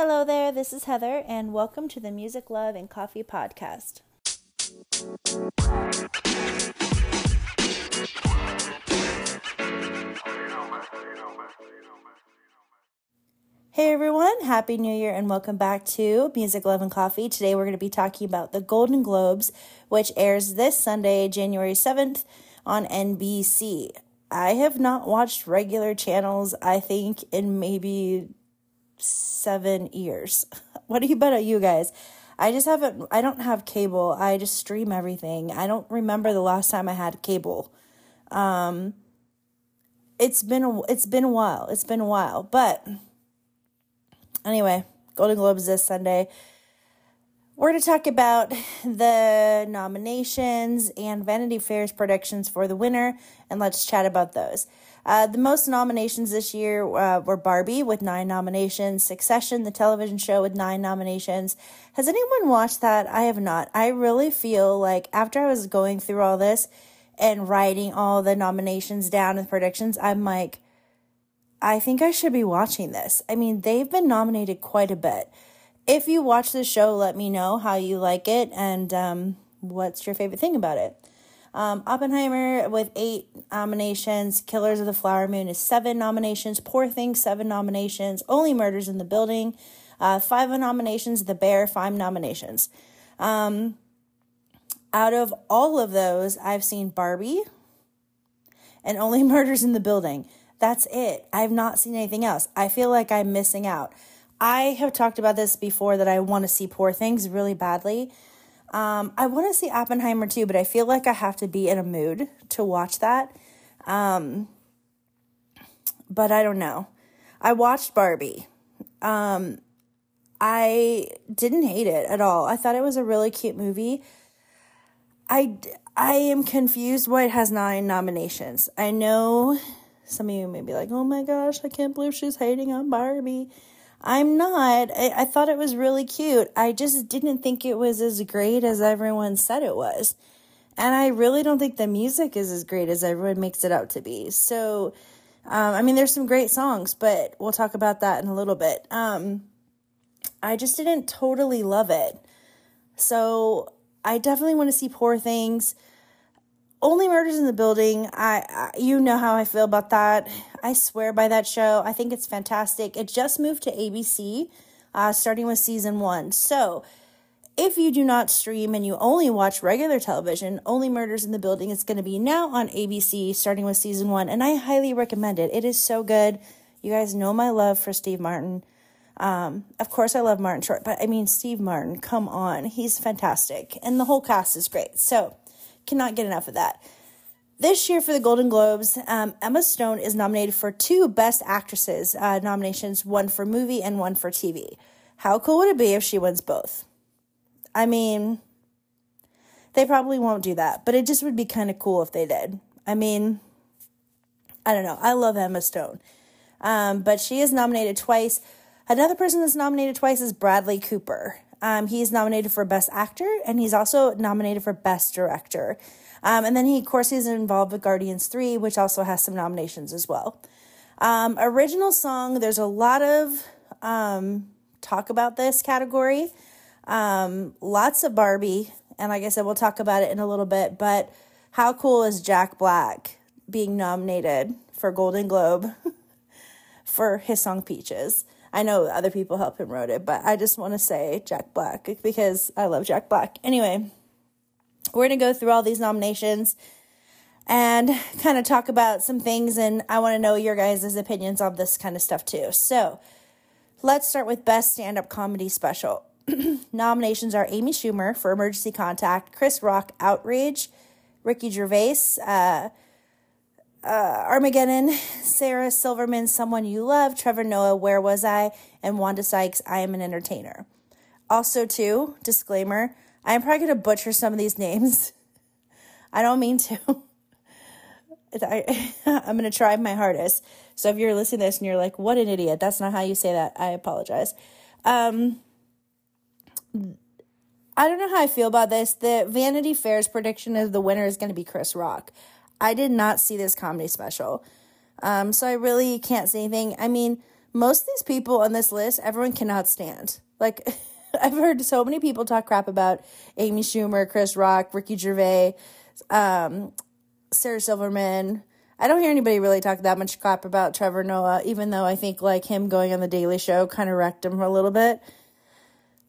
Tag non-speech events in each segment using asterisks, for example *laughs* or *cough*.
Hello there, this is Heather, and welcome to the Music, Love, and Coffee podcast. Hey everyone, Happy New Year and welcome back to Music, Love, and Coffee. Today we're going to be talking about the Golden Globes, which airs this Sunday, January 7th on NBC. I have not watched regular channels, I think, in maybe seven years. *laughs* What do you bet on you guys? I just haven't, I don't have cable. I just stream everything. I don't remember the last time I had cable. Um, it's been a, it's been a while. It's been a while, but Anyway, Golden Globes this Sunday. We're going to talk about the nominations and Vanity Fair's predictions for the winner, and let's chat about those. Uh, the most nominations this year uh, were Barbie with nine nominations, Succession, the television show, with nine nominations. Has anyone watched that? I have not. I really feel like after I was going through all this and writing all the nominations down and predictions, I'm like, I think I should be watching this. I mean, they've been nominated quite a bit. If you watch the show, let me know how you like it and um, what's your favorite thing about it. Um, Oppenheimer with eight nominations. Killers of the Flower Moon is seven nominations. Poor Things, seven nominations. Only Murders in the Building, uh, five nominations. The Bear, five nominations. Um, out of all of those, I've seen Barbie and Only *laughs* Murders in the Building. That's it. I have not seen anything else. I feel like I'm missing out. I have talked about this before that I want to see Poor Things really badly. Um, I want to see Oppenheimer too, but I feel like I have to be in a mood to watch that. Um, but I don't know. I watched Barbie. Um, I didn't hate it at all. I thought it was a really cute movie. I, I am confused why it has nine nominations. I know some of you may be like, oh my gosh, I can't believe she's hating on Barbie. I'm not. I, I thought it was really cute. I just didn't think it was as great as everyone said it was. And I really don't think the music is as great as everyone makes it out to be. So, um, I mean, there's some great songs, but we'll talk about that in a little bit. Um, I just didn't totally love it. So, I definitely want to see Poor Things. Only Murders in the Building. I, I, you know how I feel about that. I swear by that show. I think it's fantastic. It just moved to ABC, uh, starting with season one. So, if you do not stream and you only watch regular television, Only Murders in the Building is going to be now on ABC, starting with season one, and I highly recommend it. It is so good. You guys know my love for Steve Martin. Um, of course, I love Martin Short, but I mean, Steve Martin, come on. He's fantastic. And the whole cast is great. So, cannot get enough of that. This year for the Golden Globes, um, Emma Stone is nominated for two Best Actresses uh, nominations, one for movie and one for TV. How cool would it be if she wins both? I mean, they probably won't do that, but it just would be kind of cool if they did. I mean, I don't know. I love Emma Stone, um, but she is nominated twice. Another person that's nominated twice is Bradley Cooper. Um, he's nominated for Best Actor and he's also nominated for Best Director. Um, and then he, of course, he's involved with Guardians 3, which also has some nominations as well. Um, original song, there's a lot of um, talk about this category. Um, lots of Barbie. And like I said, we'll talk about it in a little bit. But how cool is Jack Black being nominated for Golden Globe *laughs* for his song Peaches? I know other people helped him wrote it, but I just want to say Jack Black because I love Jack Black. Anyway, we're going to go through all these nominations and kind of talk about some things and I want to know your guys' opinions on this kind of stuff too. So, let's start with best stand-up comedy special. *clears throat* Nominations are Amy Schumer for Emergency Contact, Chris Rock Outrage, Ricky Gervais uh, uh, Armageddon, Sarah Silverman, Someone You Love, Trevor Noah, Where Was I, and Wanda Sykes, I Am an Entertainer. Also, too, disclaimer, I'm probably going to butcher some of these names. *laughs* I don't mean to. I, *laughs* I'm going to try my hardest. So if you're listening to this and you're like, what an idiot, that's not how you say that, I apologize. Um, I don't know how I feel about this. The Vanity Fair's prediction of the winner is going to be Chris Rock. I did not see this comedy special. Um, so I really can't say anything. I mean, most of these people on this list, everyone cannot stand. Like, *laughs* *laughs* I've heard so many people talk crap about Amy Schumer, Chris Rock, Ricky Gervais, um, Sarah Silverman. I don't hear anybody really talk that much crap about Trevor Noah, even though I think like him going on the Daily Show kind of wrecked him a little bit.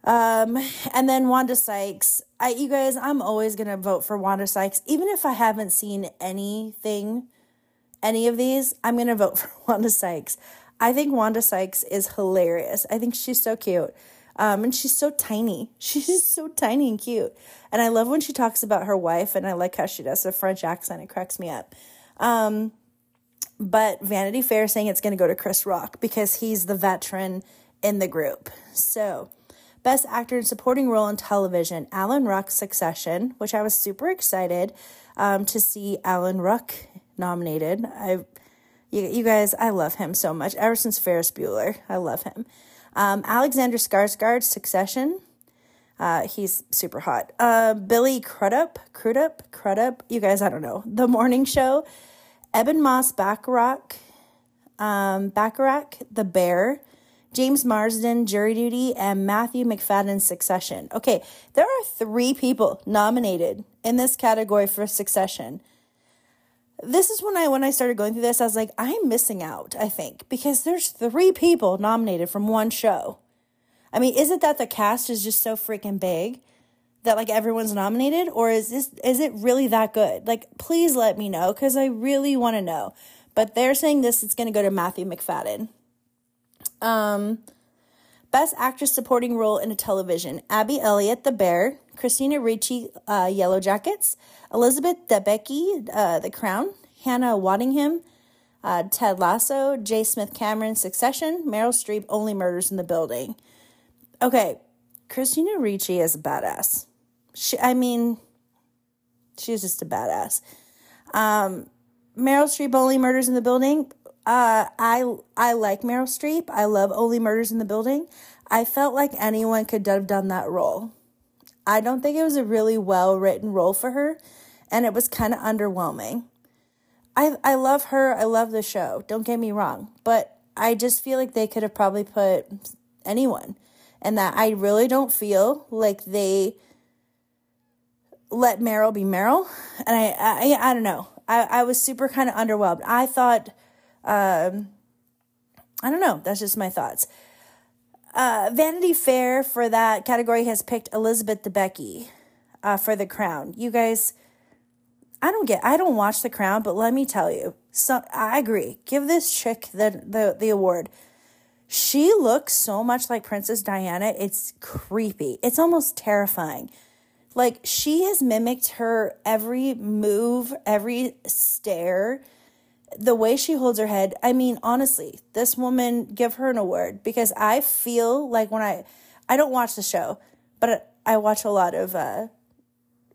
Um, and then Wanda Sykes. I, you guys, I'm always gonna vote for Wanda Sykes, even if I haven't seen anything, any of these. I'm gonna vote *laughs* for Wanda Sykes. I think Wanda Sykes is hilarious. I think she's so cute. Um, and she's so tiny. *laughs* She's so tiny and cute. And I love when she talks about her wife, and I like how she does a French accent. It cracks me up. Um, but Vanity Fair saying it's going to go to Chris Rock because he's the veteran in the group. So, Best Actor in Supporting Role in Television, Alan Ruck, Succession, which I was super excited um, to see Alan Ruck nominated. I, you, you guys, I love him so much. Ever since Ferris Bueller, I love him. Um, Alexander Skarsgård, Succession. Uh, he's super hot. Uh, Billy Crudup, Crudup, Crudup. You guys, I don't know. The Morning Show. Ebon Moss-Bachrach, um, Bacharach, The Bear. James Marsden, Jury Duty, and Matthew Macfadyen, Succession. Okay, there are three people nominated in this category for Succession this is when I when I started going through this, I was like, I'm missing out, I think, because there's three people nominated from one show. I mean, is it that the cast is just so freaking big that like everyone's nominated, or is this is it really that good? Like, please let me know because I really want to know. But they're saying this is going to go to Matthew Macfadyen. Um, best actress supporting role in a television: Abby Elliott, The Bear, Christina Ricci, uh, Yellow Jackets, Elizabeth Debicki, uh, The Crown, Hannah Waddingham, uh, Ted Lasso, J. Smith Cameron, Succession, Meryl Streep, Only Murders in the Building. Okay, Christina Ricci is a badass. She, I mean, she's just a badass. Um, Meryl Streep, Only Murders in the Building. Uh, I I like Meryl Streep. I love Only Murders in the Building. I felt like anyone could have done that role. I don't think it was a really well written role for her, and it was kind of underwhelming. I I love her. I love the show. Don't get me wrong, but I just feel like they could have probably put anyone, and that I really don't feel like they let Meryl be Meryl, and I I, I don't know. I I was super kind of underwhelmed. I thought, um, I don't know. That's just my thoughts. Uh, Vanity Fair for that category has picked Elizabeth Debicki uh, for the crown. You guys, I don't get, I don't watch The Crown, but let me tell you, so I agree. Give this chick the the the award. She looks so much like Princess Diana. It's creepy. It's almost terrifying. Like she has mimicked her every move, every stare the way she holds her head, I mean, honestly, this woman, give her an award because I feel like when I, I don't watch the show, but I watch a lot of uh,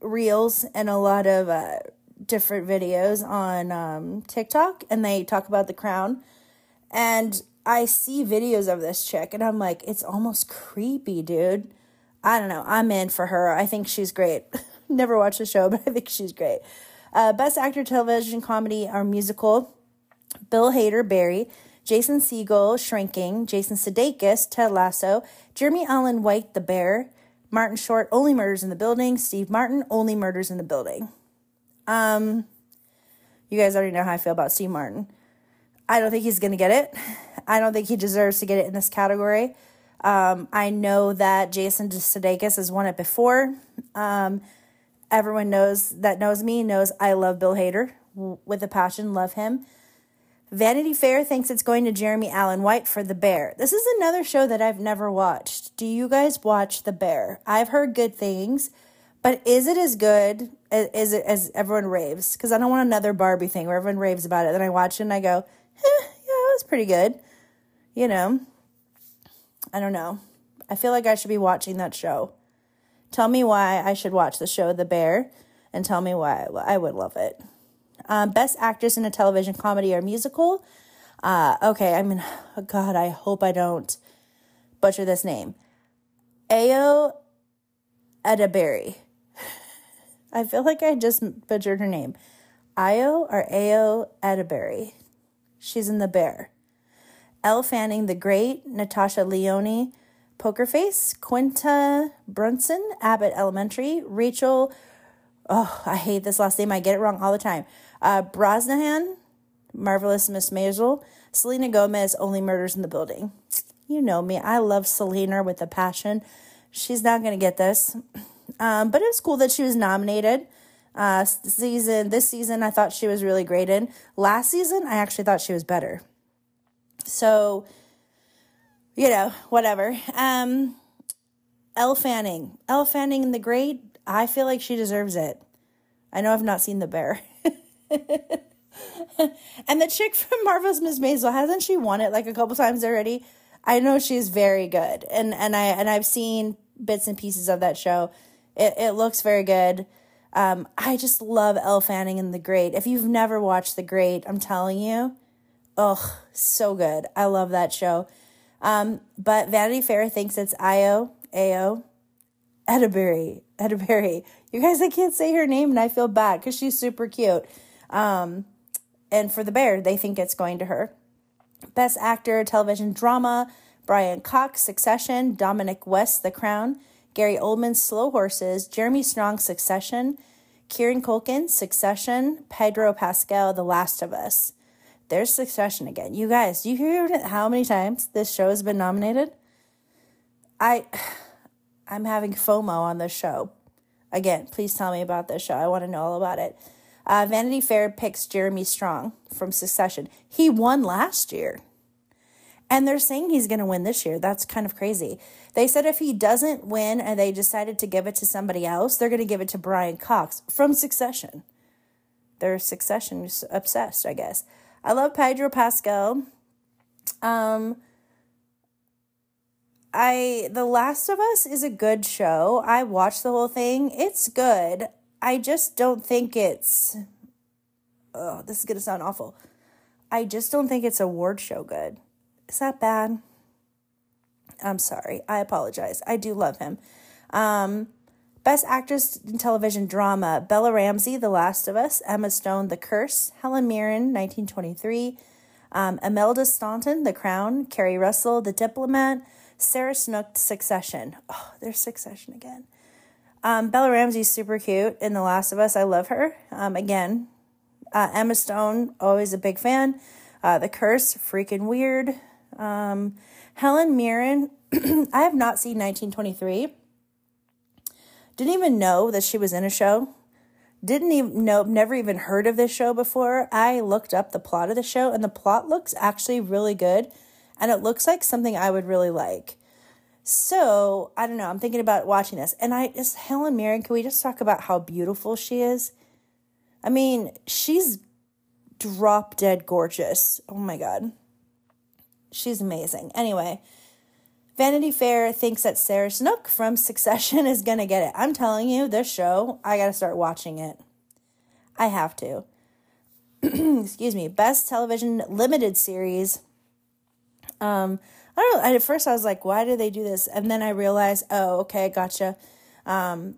reels and a lot of uh, different videos on um, TikTok, and they talk about the crown. And I see videos of this chick, and I'm like, it's almost creepy, dude. I don't know. I'm in for her. I think she's great. *laughs* Never watched the show, but I think she's great. Uh, Best Actor Television Comedy or Musical Bill Hader, Barry, Jason Segel, Shrinking, Jason Sudeikis, Ted Lasso, Jeremy Allen White, The Bear, Martin Short, Only Murders in the Building, Steve Martin, Only Murders in the Building. Um, you guys already know how I feel about Steve Martin. I don't think he's going to get it. I don't think he deserves to get it in this category. Um, I know that Jason Sudeikis has won it before. Um, everyone knows that knows me knows I love Bill Hader with a passion, love him. Vanity Fair thinks it's going to Jeremy Allen White for The Bear. This is another show that I've never watched. Do you guys watch The Bear? I've heard good things, but is it as good as, it, as everyone raves? Because I don't want another Barbie thing where everyone raves about it. Then I watch it and I go, eh, yeah, it was pretty good. You know, I don't know. I feel like I should be watching that show. Tell me why I should watch the show The Bear and tell me why I would love it. Um, best actress in a television comedy or musical. Uh, okay, I mean, oh *sighs* God, I hope I don't butcher this name. Ayo Edebiri. *laughs* I feel like I just butchered her name. Ayo or Ayo Edebiri. She's in The Bear. Elle Fanning the Great, Natasha Lyonne, Poker Face, Quinta Brunson, Abbott Elementary, Rachel, oh, I hate this last name, I get it wrong all the time. Uh, Brosnahan, Marvelous Miss Maisel, Selena Gomez, Only Murders in the Building. You know me, I love Selena with a passion. She's not going to get this. Um, but it's cool that she was nominated. Uh, season this season, I thought she was really great in. Last season, I actually thought she was better. So, you know, whatever. Um, Elle Fanning, Elle Fanning the Great. I feel like she deserves it. I know I've not seen the bear. *laughs* *laughs* and the chick from Marvelous Miss Maisel hasn't she won it like a couple times already? I know she's very good, and and I and I've seen bits and pieces of that show. It it looks very good. Um, I just love Elle Fanning in The Great. If you've never watched The Great, I'm telling you, oh, so good. I love that show. Um, but Vanity Fair thinks it's Io, Ao, Edinburgh, Edinburgh. You guys, I can't say her name and I feel bad because she's super cute. Um, and for the bear, they think it's going to her. Best Actor, Television Drama, Brian Cox, Succession, Dominic West, The Crown, Gary Oldman, Slow Horses, Jeremy Strong, Succession, Kieran Culkin, Succession, Pedro Pascal, The Last of Us. There's Succession again. You guys, you hear how many times this show has been nominated? I *sighs* I'm having FOMO on this show. Again, please tell me about this show. I want to know all about it. Uh, Vanity Fair picks Jeremy Strong from Succession. He won last year. And they're saying he's going to win this year. That's kind of crazy. They said if he doesn't win and they decided to give it to somebody else, they're going to give it to Brian Cox from Succession. They're Succession obsessed, I guess. I love Pedro Pascal. Um, I The Last of Us is a good show. I watched the whole thing. It's good. I just don't think it's oh, this is going to sound awful. I just don't think it's award show good. Is that bad? I'm sorry. I apologize. I do love him. Um, Best Actress in Television Drama Bella Ramsey, The Last of Us, Emma Stone, The Curse, Helen Mirren, 1923, um, Imelda Staunton, The Crown, Keri Russell, The Diplomat, Sarah Snook, Succession. Oh, there's Succession again. Um, Bella Ramsey's super cute in The Last of Us. I love her. Um, again, uh, Emma Stone, always a big fan. Uh, the Curse, freaking weird. Um, Helen Mirren, *clears throat* I have not seen 1923. Didn't even know that she was in a show. Didn't even know, never even heard of this show before. I looked up the plot of the show, and the plot looks actually really good. And it looks like something I would really like. So, I don't know. I'm thinking about watching this. And I just, Helen Mirren, can we just talk about how beautiful she is? I mean, she's drop dead gorgeous. Oh my God. She's amazing. Anyway, Vanity Fair thinks that Sarah Snook from Succession *laughs* is to get it. I'm telling you, this show, I got to start watching it. I have to. *clears throat* Excuse me. Best television limited series. Um, I don't know. At first, I was like, why do they do this? And then I realized, oh, okay, gotcha. Um,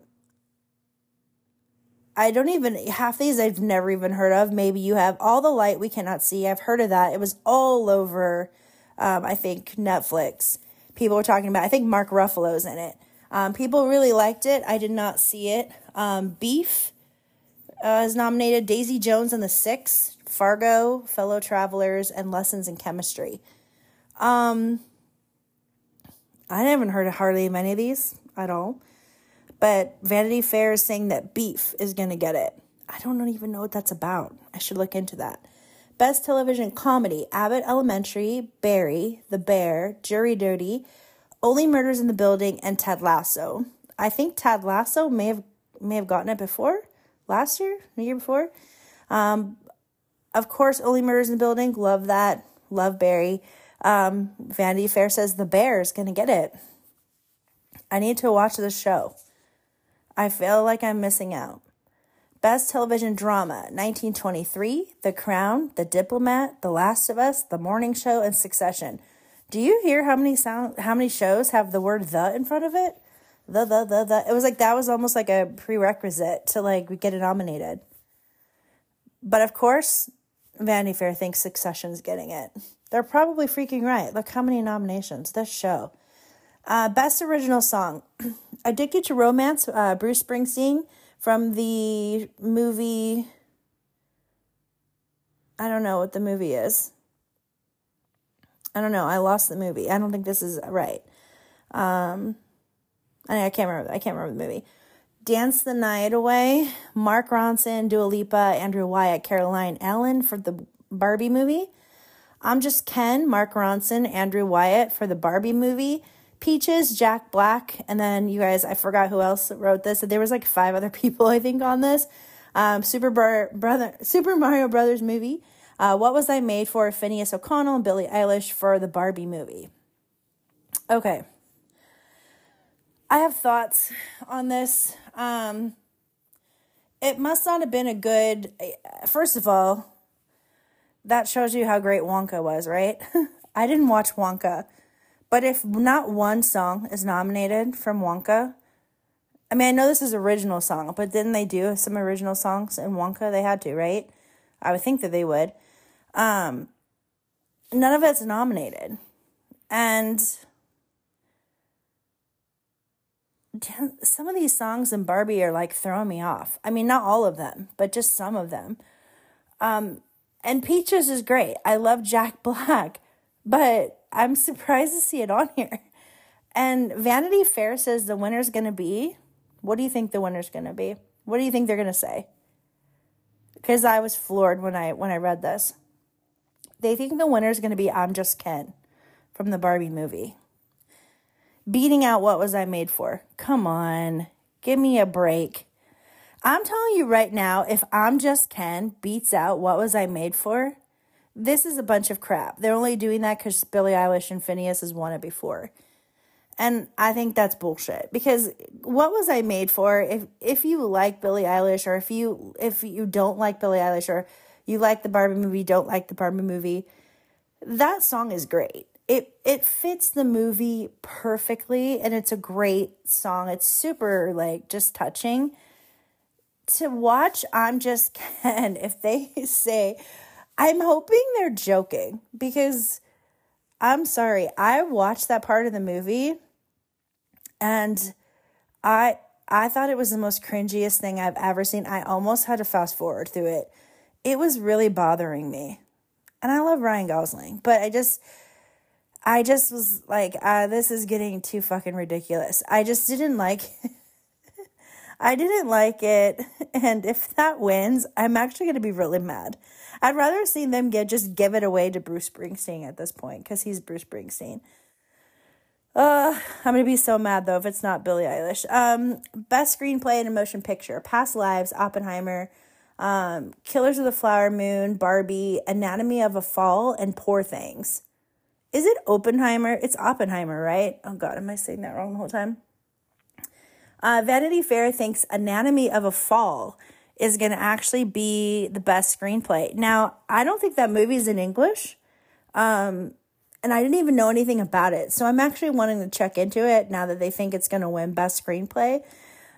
I don't even, half these I've never even heard of. Maybe you have. All the Light We Cannot See. I've heard of that. It was all over, um, I think, Netflix. People were talking about I think Mark Ruffalo's in it. Um, people really liked it. I did not see it. Um, Beef uh, is nominated. Daisy Jones and the Six, Fargo, Fellow Travelers, and Lessons in Chemistry. Um, I haven't heard of hardly many of these at all. But Vanity Fair is saying that Beef is going to get it. I don't even know what that's about. I should look into that. Best Television Comedy Abbott Elementary, Barry, The Bear, Jury Duty, Only Murders in the Building, and Ted Lasso. I think Ted Lasso may have may have gotten it before last year, the year before. Um, of course, Only Murders in the Building. Love that. Love Barry. Um, Vanity Fair says the Bear is going to get it. I need to watch this show. I feel like I'm missing out. Best Television Drama 1923, The Crown, The Diplomat, The Last of Us, The Morning Show, and Succession. Do you hear how many sound how many shows have the word the in front of it? The the the the it was like that was almost like a prerequisite to like get it nominated. But of course, Vanity Fair thinks Succession's getting it. They're probably freaking right. Look how many nominations. This show. Uh, best original song *clears throat* Addicted to Romance, uh, Bruce Springsteen from the movie. I don't know what the movie is. I don't know. I lost the movie. I don't think this is right. Um, I, I can't remember. I can't remember the movie. Dance the Night Away, Mark Ronson, Dua Lipa, Andrew Wyatt, Caroline Ailin for the Barbie movie. I'm Just Ken, Mark Ronson, Andrew Wyatt for the Barbie movie. Peaches, Jack Black, and then you guys, I forgot who else wrote this. There was like five other *laughs* people, I think, on this. Um, Super Bro- Brother, Super Mario Brothers movie. Uh, what was I made for? Finneas O'Connell and Billie Eilish for the Barbie movie. Okay. I have thoughts on this. Um, it must not have been a good. First of all, that shows you how great Wonka was, right? *laughs* I didn't watch Wonka, but if not one song is nominated from Wonka, I mean, I know this is original song, but didn't they do some original songs in Wonka? They had to, right? I would think that they would. Um, none of it's nominated, and some of these songs in Barbie are like throwing me off. I mean, not all of them, but just some of them. Um, and Peaches is great. I love Jack *laughs* Black, but I'm surprised to see it on here. And Vanity Fair says the winner's going to be. What do you think the winner's going to be? What do you think they're going to say? Because I was floored when I when I read this. They think the winner's going to be I'm Just Ken from the Barbie movie beating out what was I made for. Come on, give me a break. I'm telling you right now, if I'm just Ken beats out what was I made for, this is a bunch of crap. They're only doing that because Billie Eilish and Finneas has won it before. And I think that's bullshit because what was I made for? If if you like Billie Eilish or if you if you don't like Billie Eilish or you like the Barbie movie, don't like the Barbie movie, that song is great it it fits the movie perfectly and it's a great song. It's super like just touching. To watch I'm just *laughs* Ken if they say I'm hoping they're joking because I'm sorry, I watched that part of the movie and I I thought it was the most cringiest thing I've ever seen. I almost had to fast forward through it. It was really bothering me. And I love Ryan Gosling, but I just I just was like, uh, this is getting too fucking ridiculous. I just didn't like *laughs* I didn't like it. *laughs* And if that wins, I'm actually going to be really mad. I'd rather see them get just give it away to Bruce Springsteen at this point because he's Bruce Springsteen. Uh, I'm gonna be so mad though if it's not Billie Eilish. Um, best screenplay in a motion picture: Past Lives, Oppenheimer, um, Killers of the Flower Moon, Barbie, Anatomy of a Fall, and Poor Things. Is it Oppenheimer? It's Oppenheimer, right? Oh God, am I saying that wrong the whole time? Uh, Vanity Fair thinks Anatomy of a Fall is going to actually be the best screenplay. Now, I don't think that movie's in English. Um, and I didn't even know anything about it. So I'm actually wanting to check into it now that they think it's going to win best screenplay.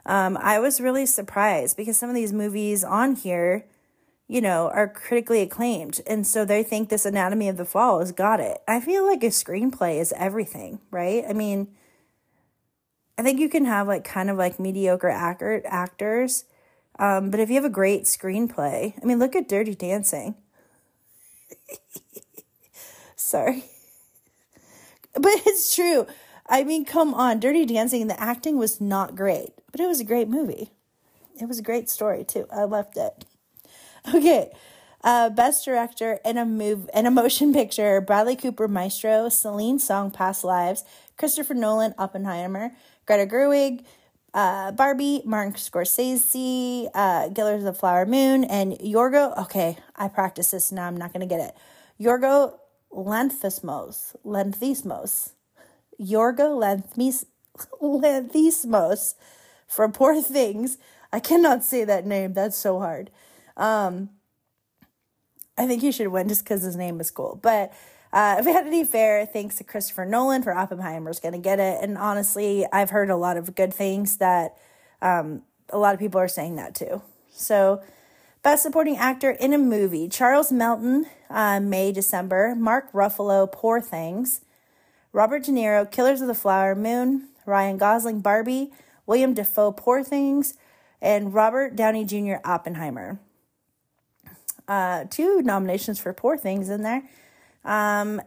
Um, I was really surprised because some of these movies on here you know, are critically acclaimed. And so they think this Anatomy of the Fall has got it. I feel like a screenplay is everything, right? I mean, I think you can have like kind of like mediocre actor, actors. Um, but if you have a great screenplay, I mean, look at Dirty Dancing. *laughs* Sorry. *laughs* But it's true. I mean, come on. Dirty Dancing, the acting was not great, but it was a great movie. It was a great story, too. I loved it. *laughs* Okay. Uh, best director in a move in a motion picture: Bradley Cooper, Maestro, Celine Song, Past Lives, Christopher Nolan, Oppenheimer, Greta Gerwig, uh, Barbie, Martin Scorsese, uh, Killers of the Flower Moon, and Yorgo. Okay, I practice this now. I'm not gonna get it. Yorgo Lanthimos, Lanthimos, Yorgo Lanthimos, Lanthimos for Poor Things. I cannot say that name. That's so hard. Um, I think he should win just because his name is cool. But uh, Vanity Fair thanks to Christopher Nolan for Oppenheimer's going to get it. And honestly, I've heard a lot of good things that um, a lot of people are saying that too. So, Best Supporting Actor in a Movie Charles Melton, uh, May, December. Mark Ruffalo, Poor Things. Robert De Niro, Killers of the Flower Moon. Ryan Gosling, Barbie. William Dafoe, Poor Things. And Robert Downey Jr., Oppenheimer. Uh, two nominations for Poor Things in there. Um,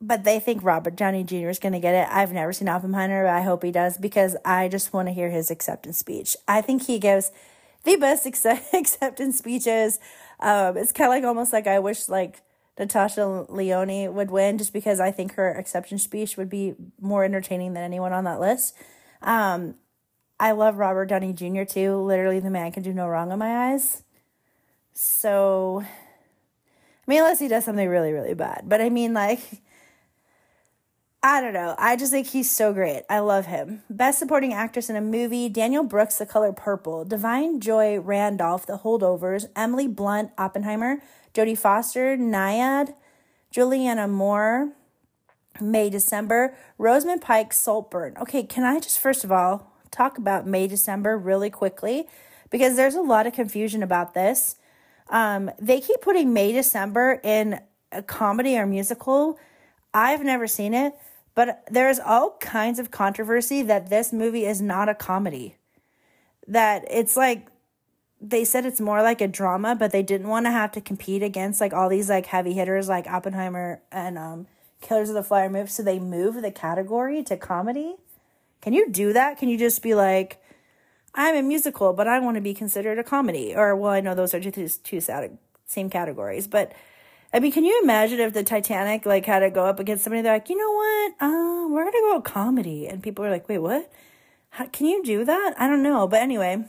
but they think Robert Downey Jr. is going to get it. I've never seen Oppenheimer, but I hope he does because I just want to hear his acceptance speech. I think he gives the best accept- *laughs* acceptance speeches. Um, it's kind of like almost like I wish like Natasha Lyonne would win just because I think her acceptance speech would be more entertaining than anyone on that list. Um, I love Robert Downey Jr. too. Literally, the man can do no wrong in my eyes. So, I mean, unless he does something really, really bad. But I mean, like, I don't know. I just think he's so great. I love him. Best supporting actress in a movie Danielle Brooks, The Color Purple, Da'Vine Joy Randolph, The Holdovers, Emily Blunt, Oppenheimer, Jodie Foster, Nyad, Julianne Moore, May December, Rosamund Pike, Saltburn. Okay, can I just first of all talk about May December really quickly? Because there's a lot of confusion about this. Um, they keep putting May December in a comedy or musical. I've never seen it but there's all kinds of controversy that this movie is not a comedy. That it's like they said it's more like a drama, but they didn't want to have to compete against like all these like heavy hitters like Oppenheimer and um Killers of the Flower Moon. So they move the category to comedy. Can you do that? Can you just be like, I'm a musical, but I want to be considered a comedy? Or well, I know those are two two same categories, but I mean, can you imagine if the Titanic like had to go up against somebody? They're like, you know what? Uh, we're gonna go comedy, and people are like, wait, what? How, can you do that? I don't know, but anyway,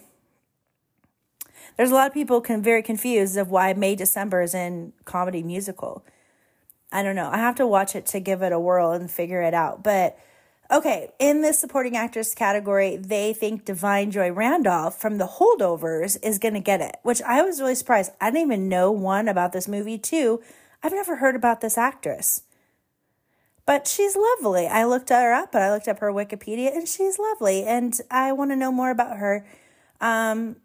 there's a lot of people can very confused of why May December is in comedy musical. I don't know. I have to watch it to give it a whirl and figure it out, but Okay, in this supporting actress category, they think Da'Vine Joy Randolph from The Holdovers is going to get it, which I was really surprised. I didn't even know one about this movie, two. I've never heard about this actress. But she's lovely. I looked her up and I looked up her Wikipedia and she's lovely and I want to know more about her. Um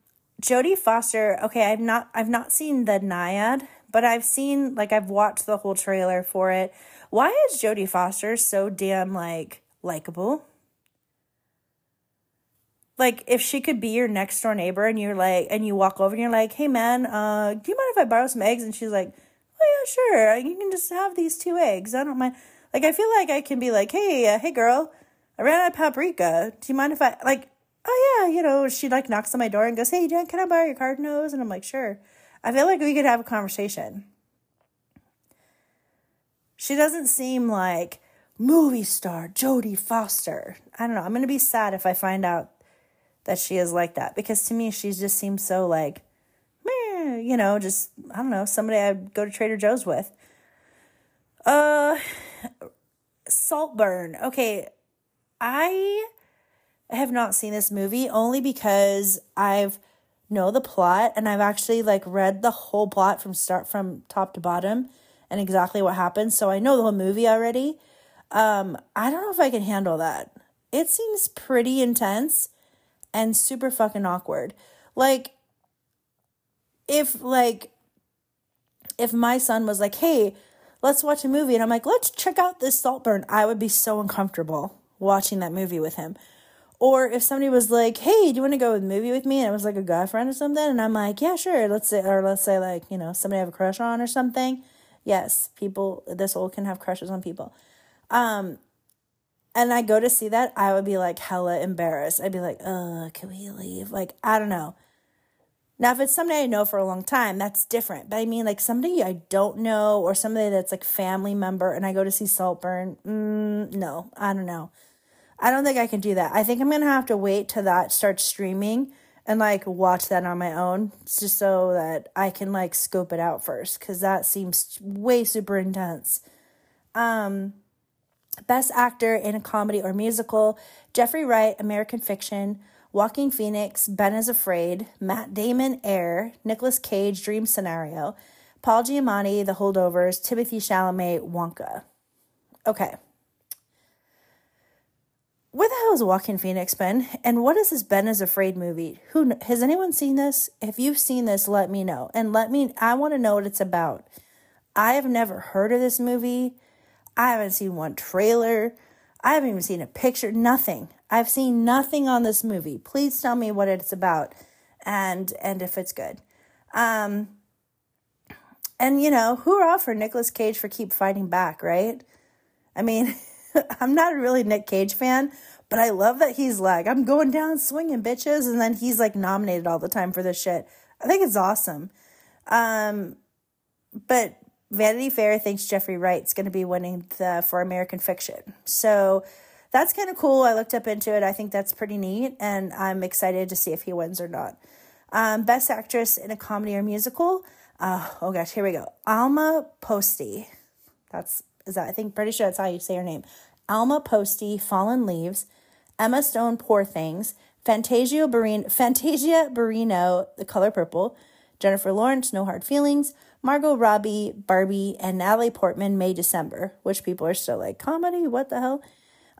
Jodie Foster, okay, I've not I've not seen the Nyad, but I've seen like I've watched the whole trailer for it. Why is Jodie Foster so damn like likable. Like if she could be your next door neighbor and you're like and you walk over and you're like, "Hey man, uh do you mind if I borrow some eggs?" and she's like, "Oh yeah, sure. You can just have these two eggs. I don't mind." Like I feel like I can be like, "Hey, uh, hey girl, I ran out of paprika. Do you mind if I like oh yeah, you know, she like knocks on my door and goes, "Hey, Jen, can I borrow your card nose?" And I'm like, "Sure." I feel like we could have a conversation. She doesn't seem like movie star Jodie Foster. I don't know. I'm going to be sad if I find out that she is like that because to me, she just seems so like, meh, you know, just, I don't know, somebody I'd go to Trader Joe's with. Uh, Saltburn. Okay. I have not seen this movie only because I've know the plot and I've actually like read the whole plot from start from top to bottom and exactly what happens. So I know the whole movie already. Um, I don't know if I can handle that. It seems pretty intense and super fucking awkward. Like, if, like, if my son was like, hey, let's watch a movie, and I'm like, let's check out this Saltburn, I would be so uncomfortable watching that movie with him. Or if somebody was like, hey, do you want to go with a movie with me? And it was like a guy friend or something. And I'm like, yeah, sure. Let's say, or let's say like, you know, somebody I have a crush on or something. Yes, people, this old can have crushes on people. Um, and I go to see that, I would be like hella embarrassed. I'd be like, uh, can we leave? Like, I don't know. Now, if it's somebody I know for a long time, that's different. But I mean, like somebody I don't know or somebody that's like family member and I go to see Saltburn, mm, no, I don't know. I don't think I can do that. I think I'm going to have to wait till that starts streaming and like watch that on my own just so that I can like scope it out first because that seems way super intense. Um, Best Actor in a Comedy or Musical Jeffrey Wright, American Fiction, Joaquin Phoenix, Ben is Afraid, Matt Damon, Air, Nicolas Cage, Dream Scenario, Paul Giamatti, The Holdovers, Timothy Chalamet, Wonka. Okay. Where the hell is Joaquin Phoenix been? And what is this Ben is Afraid movie? Who has anyone seen this? If you've seen this, let me know. And let me I want to know what it's about. I have never heard of this movie. I haven't seen one trailer. I haven't even seen a picture, nothing. I've seen nothing on this movie. Please tell me what it's about and and if it's good. Um and you know, hoorah for Nicolas Cage for keep fighting back, right? I mean, *laughs* I'm not a really Nick Cage fan, but I love that he's like, I'm going down swinging bitches. And then he's like nominated all the time for this shit. I think it's awesome. Um, but Vanity Fair thinks Jeffrey Wright's going to be winning the for American Fiction. So that's kind of cool. I looked up into it. I think that's pretty neat. And I'm excited to see if he wins or not. Um, Best Actress in a Comedy or Musical. Uh, oh gosh, here we go. Alma Posty. That's is that I think pretty sure that's how you say her name. Alma Posty, Fallen Leaves, Emma Stone, Poor Things, Fantasia Barrino, Fantasia Barrino, The Color Purple, Jennifer Lawrence, No Hard Feelings, Margot Robbie, Barbie, and Natalie Portman, May December, which people are still like, comedy? What the hell?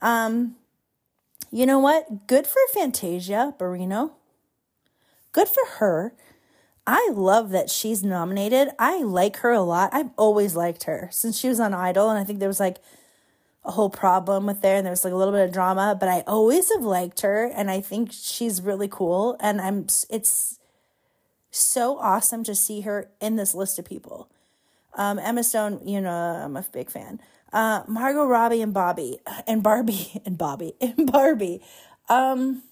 Um, you know what? Good for Fantasia Barrino. Good for her. I love that she's nominated. I like her a lot. I've always liked her since she was on Idol, and I think there was like a whole problem with there, and there was like a little bit of drama. But I always have liked her, and I think she's really cool. And I'm it's so awesome to see her in this list of people. Um, Emma Stone, you know, I'm a big fan. Uh, Margot Robbie and Bobby *sighs* and Barbie *laughs* and Bobby *laughs* and Barbie. Um,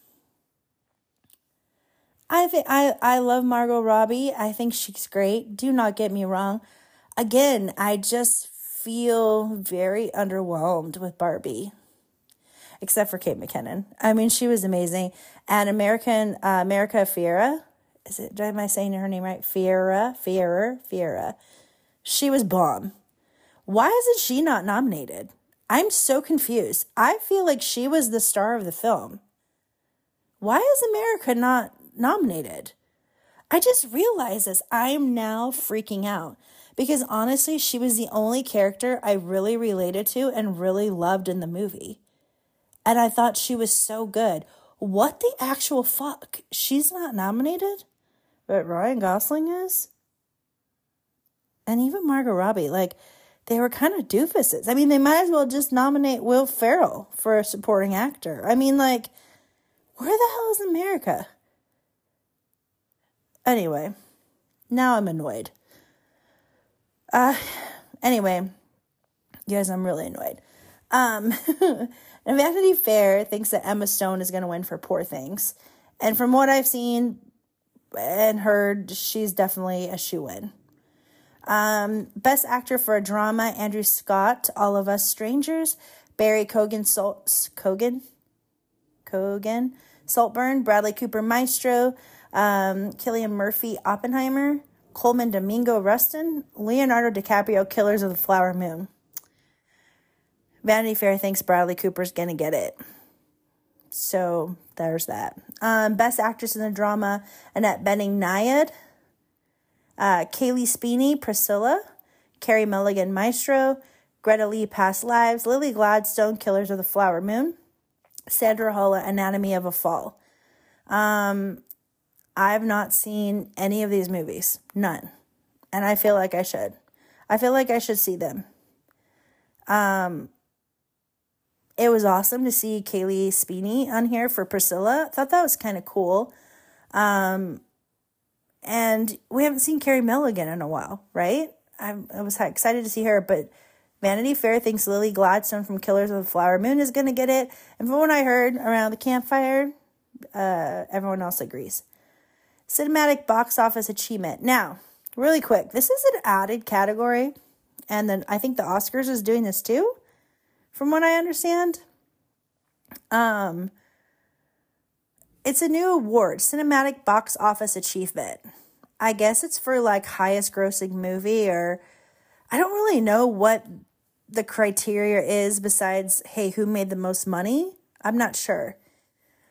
I think I I love Margot Robbie. I think she's great. Do not get me wrong. Again, I just feel very underwhelmed with Barbie. Except for Kate McKinnon. I mean, she was amazing. And American uh, America Fiera, is it am I saying her name right? Fiera, Fiera, Fiera. She was bomb. Why isn't she not nominated? I'm so confused. I feel like she was the star of the film. Why is America not nominated. I just realized this. I am now freaking out because honestly, she was the only character I really related to and really loved in the movie. And I thought she was so good. What the actual fuck? She's not nominated, but Ryan Gosling is? And even Margot Robbie, like, they were kind of doofuses. I mean, they might as well just nominate Will Ferrell for a supporting actor. I mean, like, where the hell is America? Anyway, now I'm annoyed. Uh, anyway, you guys, I'm really annoyed. Um, and *laughs* Vanity Fair thinks that Emma Stone is going to win for Poor Things. And from what I've seen and heard, she's definitely a shoe in. Um, best actor for a drama, Andrew Scott, All of Us Strangers, Barry Cogan, Sol- Cogan, Cogan, Saltburn, Bradley Cooper, Maestro, um, Cillian Murphy Oppenheimer, Colman Domingo Rustin, Leonardo DiCaprio Killers of the Flower Moon. Vanity Fair thinks Bradley Cooper's gonna get it. So there's that. Um, Best Actress in the Drama, Annette Bening Nyad. Uh, Cailee Spaeny, Priscilla. Carey Mulligan, Maestro. Greta Lee, Past Lives. Lily Gladstone, Killers of the Flower Moon. Sandra Hüller, Anatomy of a Fall. Um, I've not seen any of these movies, none. And I feel like I should. I feel like I should see them. Um, it was awesome to see Cailee Spaeny on here for Priscilla. I thought that was kind of cool. Um, and we haven't seen Carey Mulligan in a while, right? I, I was excited to see her, but Vanity Fair thinks Lily Gladstone from Killers of the Flower Moon is going to get it. And from what I heard around the campfire, uh, everyone else agrees. Cinematic box office achievement. Now, really quick, this is an added category, and then I think the Oscars is doing this too, from what I understand. Um, it's a new award, Cinematic Box Office Achievement. I guess it's for like highest grossing movie, or I don't really know what the criteria is besides, hey, who made the most money? I'm not sure.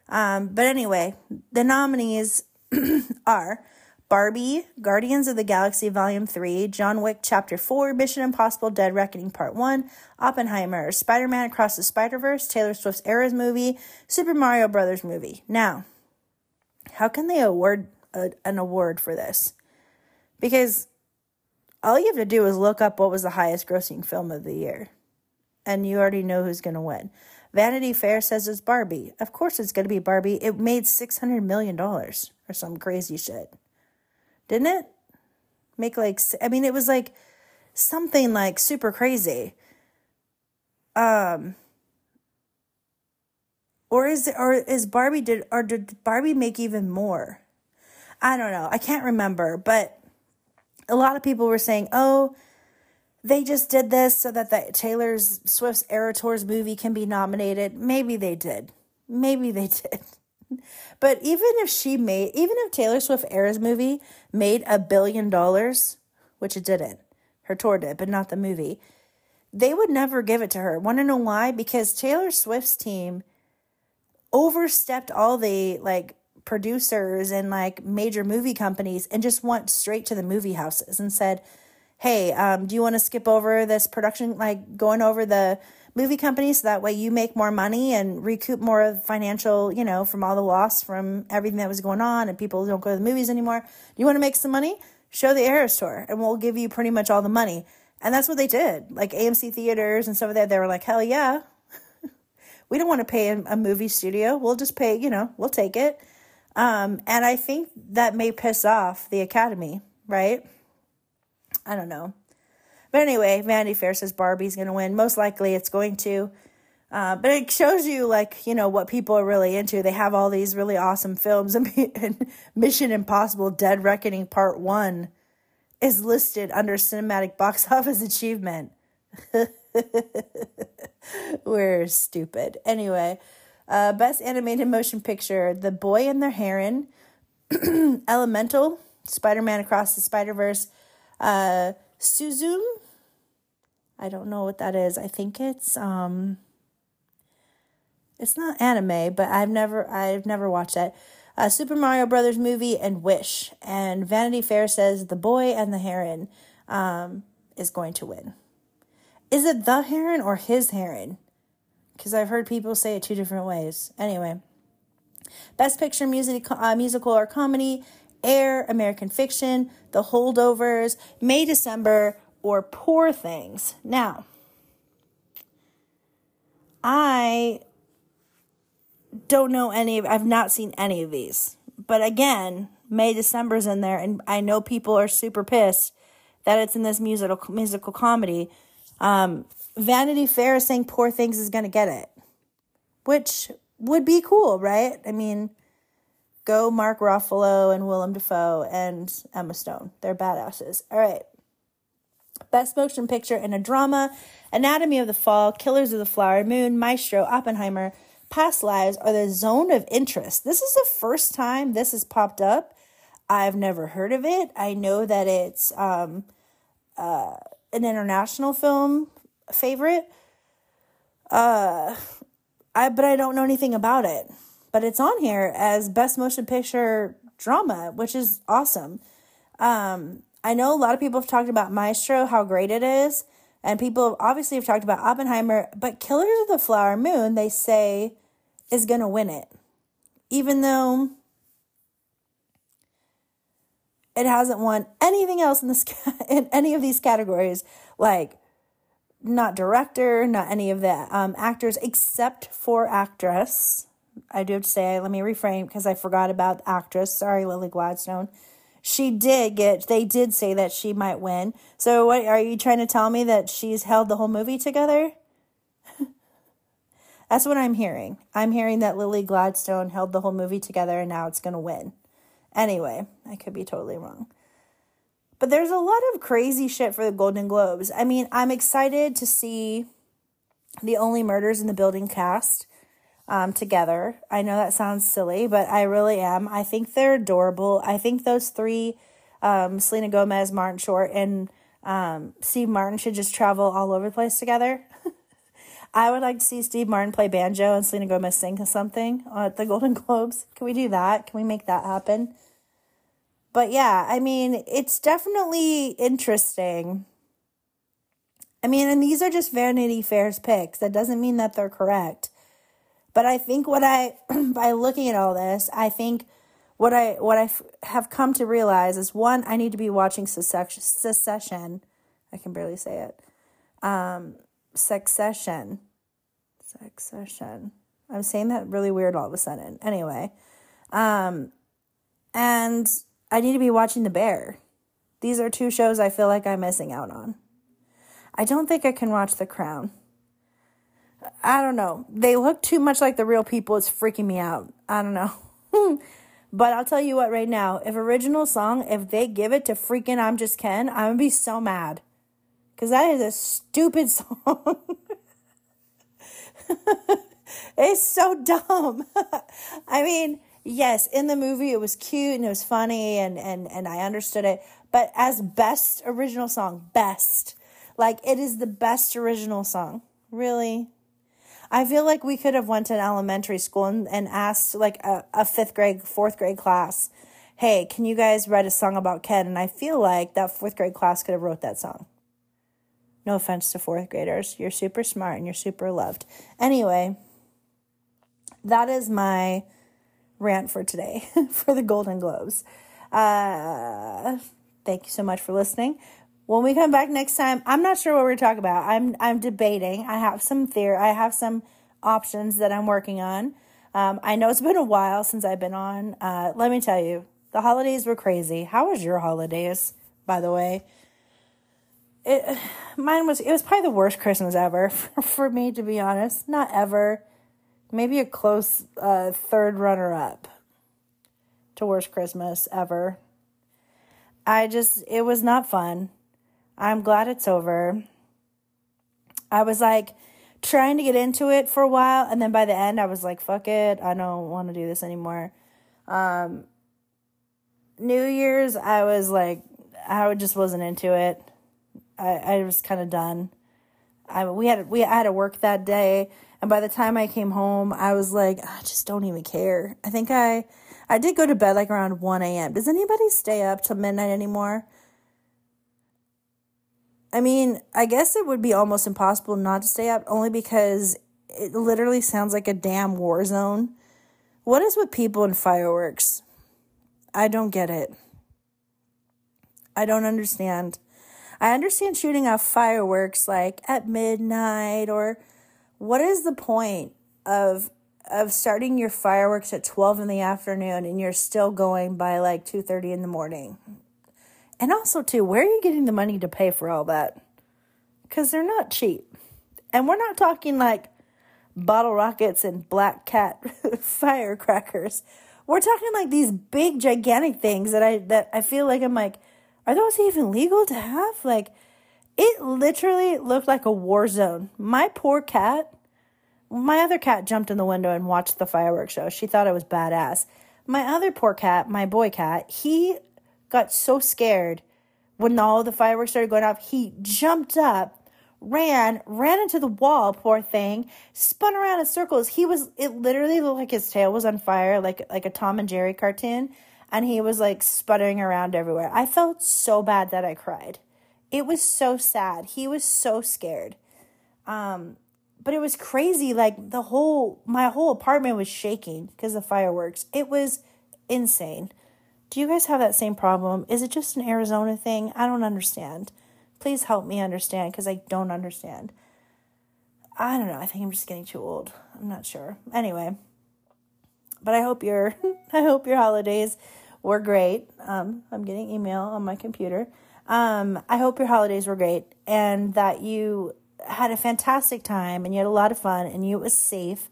Um, but anyway, the nominees *clears throat* are Barbie, Guardians of the Galaxy Volume 3, John Wick Chapter 4, Mission Impossible Dead Reckoning Part 1, Oppenheimer, Spider Man Across the Spider Verse, Taylor Swift's Eras movie, Super Mario Brothers movie. Now, how can they award a, an award for this? Because all you have to do is look up what was the highest grossing film of the year, and you already know who's going to win. Vanity Fair says it's Barbie. Of course it's going to be Barbie. It made $600 million or some crazy shit. Didn't it? Make like, I mean, it was like something like super crazy. Um, or is it, or is Barbie did or did Barbie make even more? I don't know. I can't remember, but a lot of people were saying, "Oh, they just did this so that the Taylor Swift's Eras movie can be nominated." Maybe they did. Maybe they *laughs* did. But even if she made, even if Taylor Swift Eras movie made a billion dollars, which it didn't, her tour did, but not the movie, they would never give it to her. Want to know why? Because Taylor Swift's team overstepped all the like producers and like major movie companies and just went straight to the movie houses and said, "Hey, um, do you want to skip over this production, like going over the movie companies so that way you make more money and recoup more of financial, you know, from all the loss from everything that was going on and people don't go to the movies anymore. You want to make some money? Show the Eras Tour and we'll give you pretty much all the money. And that's what they did. Like AMC theaters and stuff like that, they were like, hell yeah. *laughs* we don't want to pay a movie studio. We'll just pay, you know, we'll take it. Um, and I think that may piss off the Academy, right? I don't know. But anyway, Vanity Fair says Barbie's going to win. Most likely it's going to. Uh, but it shows you, like, you know, what people are really into. They have all these really awesome films. *laughs* And Mission Impossible Dead Reckoning Part 1 is listed under Cinematic Box *laughs* Office Achievement. *laughs* We're stupid. Anyway, uh, Best Animated Motion Picture The Boy and the Heron, *clears throat* Elemental, Spider Man Across the Spider Verse, uh, Suzume, I don't know what that is. I think it's um it's not anime, but I've never I've never watched it. Uh, Super Mario Brothers movie and Wish and Vanity Fair says the boy and the heron um, is going to win. Is it the heron or his heron? Because I've heard people say it two different ways. Anyway, Best Picture music, uh, musical or comedy: Air, American Fiction, The Holdovers, May December, or Poor Things. Now, I don't know any of, I've not seen any of these. But again, May December's in there, and I know people are super pissed that it's in this musical musical comedy. Um, Vanity Fair is saying Poor Things is going to get it, which would be cool, right? I mean, go Mark Ruffalo and Willem Dafoe and Emma Stone. They're badasses. All right. Best Motion Picture in a Drama, Anatomy of the Fall, Killers of the Flower Moon, Maestro, Oppenheimer, Past Lives are the zone of interest. This is the first time this has popped up. I've never heard of it. I know that it's um, uh, an international film favorite. Uh, I but I don't know anything about it. But it's on here as best motion picture drama, which is awesome. Um, I know a lot of people have talked about Maestro, how great it is, and people obviously have talked about Oppenheimer, but Killers of the Flower Moon, they say, is going to win it. Even though it hasn't won anything else in this *laughs* in any of these categories, like not director, not any of the um, actors, except for actress. I do have to say, let me reframe because I forgot about actress. Sorry, Lily Gladstone she did get they did say that she might win. So what are you trying to tell me that she's held the whole movie together? *laughs* That's what I'm hearing. I'm hearing that Lily Gladstone held the whole movie together and now it's going to win. Anyway, I could be totally wrong. But there's a lot of crazy shit for the Golden Globes. I mean, I'm excited to see the Only Murders in the Building cast um, together. I know that sounds silly, but I really am. I think they're adorable. I think those three, um, Selena Gomez, Martin Short, and um, Steve Martin should just travel all over the place together. *laughs* I would like to see Steve Martin play banjo and Selena Gomez sing something at the Golden *laughs* Globes. Can we do that? Can we make that happen? But yeah, I mean, it's definitely interesting. I mean, and these are just Vanity Fair's picks. That doesn't mean that they're correct. But I think what I, *clears throat* by looking at all this, I think what I what I have come to realize is one, I need to be watching. Succession. I can barely say it. Um, Succession. Succession. I'm saying that really weird all of a sudden. Anyway, um, and I need to be watching The Bear. These are two shows I feel like I'm missing out on. I don't think I can watch The Crown. I don't know. They look too much like the real people. It's freaking me out. I don't know. *laughs* but I'll tell you what right now, if original song, if they give it to freaking I'm Just Ken, I'm to be so mad. Because that is a stupid *laughs* song. it's so dumb. *laughs* I mean, yes, in the movie it was cute and it was funny and, and, and I understood it. But as best original song, best. Like it is the best original song. Really? I feel like we could have went to an elementary school and, and asked like a, a fifth grade, fourth grade class, hey, can you guys write a song about Ken? And I feel like that fourth grade class could have wrote that song. No offense to fourth graders. You're super smart and you're super loved. Anyway, that is my rant for today *laughs* for the Golden Globes. Uh, thank you so much for listening. When we come back next time, I'm not sure what we're talking about. I'm I'm debating. I have some theory. I have some options that I'm working on. Um, I know it's been a while since I've been on. Uh, let me tell you, the holidays were crazy. How was your holidays, by the way? It, mine was. It was probably the worst Christmas ever *laughs* for, for me, to be honest. Not ever. Maybe a close uh, third runner up to worst Christmas ever. I just, it was not fun. I'm glad it's over. I was like trying to get into it for a while, and then by the end, I was like, fuck it, I don't want to do this anymore. Um, New Year's, I was like, I just wasn't into it. I, I was kind of done. I we had we I had to work that day, and by the time I came home, I was like, I just don't even care. I think I I did go to bed like around one a.m. Does anybody stay up till midnight anymore? I mean, I guess it would be almost impossible not to stay up only because it literally sounds like a damn war zone. What is with people and fireworks? I don't get it. I don't understand. I understand shooting off fireworks like at midnight or what is the point of of starting your fireworks at 12 in the afternoon and you're still going by like 2:30 in the morning? And also, too, where are you getting the money to pay for all that? Because they're not cheap. And we're not talking like bottle rockets and black cat *laughs* firecrackers. We're talking like these big, gigantic things that I that I feel like I'm like, are those even legal to have? Like, it literally looked like a war zone. My poor cat, my other cat jumped in the window and watched the fireworks show. She thought it was badass. My other poor cat, my boy cat, he got so scared when all the fireworks started going off. He jumped up, ran, ran into the wall, poor thing, spun around in circles. He was, it literally looked like his tail was on fire, like, like a Tom and Jerry cartoon. And he was like sputtering around everywhere. I felt so bad that I cried. It was so sad. He was so scared. Um, but it was crazy. Like the whole, my whole apartment was shaking because of fireworks. It was insane. Do you guys have that same problem? Is it just an Arizona thing? I don't understand. Please help me understand because I don't understand. I don't know. I think I'm just getting too old. I'm not sure. Anyway, but I hope your *laughs* I hope your holidays were great. Um, I'm getting email on my computer. Um, I hope your holidays were great and that you had a fantastic time and you had a lot of fun and you was safe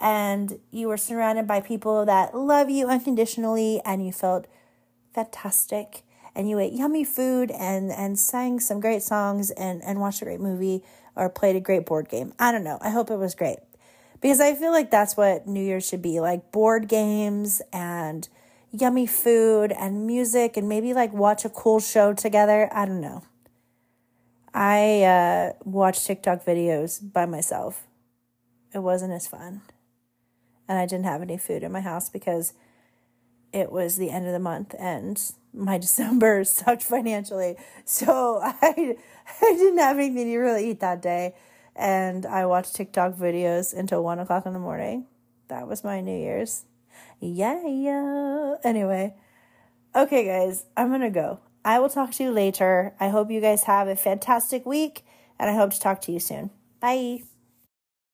and you were surrounded by people that love you unconditionally and you felt fantastic and you ate yummy food and and sang some great songs and and watched a great movie or played a great board game. I don't know. I hope it was great. Because I feel like that's what New Year's should be, like board games and yummy food and music and maybe like watch a cool show together. I don't know. I uh watched TikTok videos by myself. It wasn't as fun and I didn't have any food in my house because it was the end of the month and my *laughs* December sucked financially. So *laughs* I I didn't have anything to really eat that day. And I watched TikTok videos until one o'clock in the morning. That was my New Year's. Yeah, yeah. Anyway. Okay, guys, I'm gonna go. I will talk to you later. I hope you guys have a fantastic week, and I hope to talk to you soon. Bye.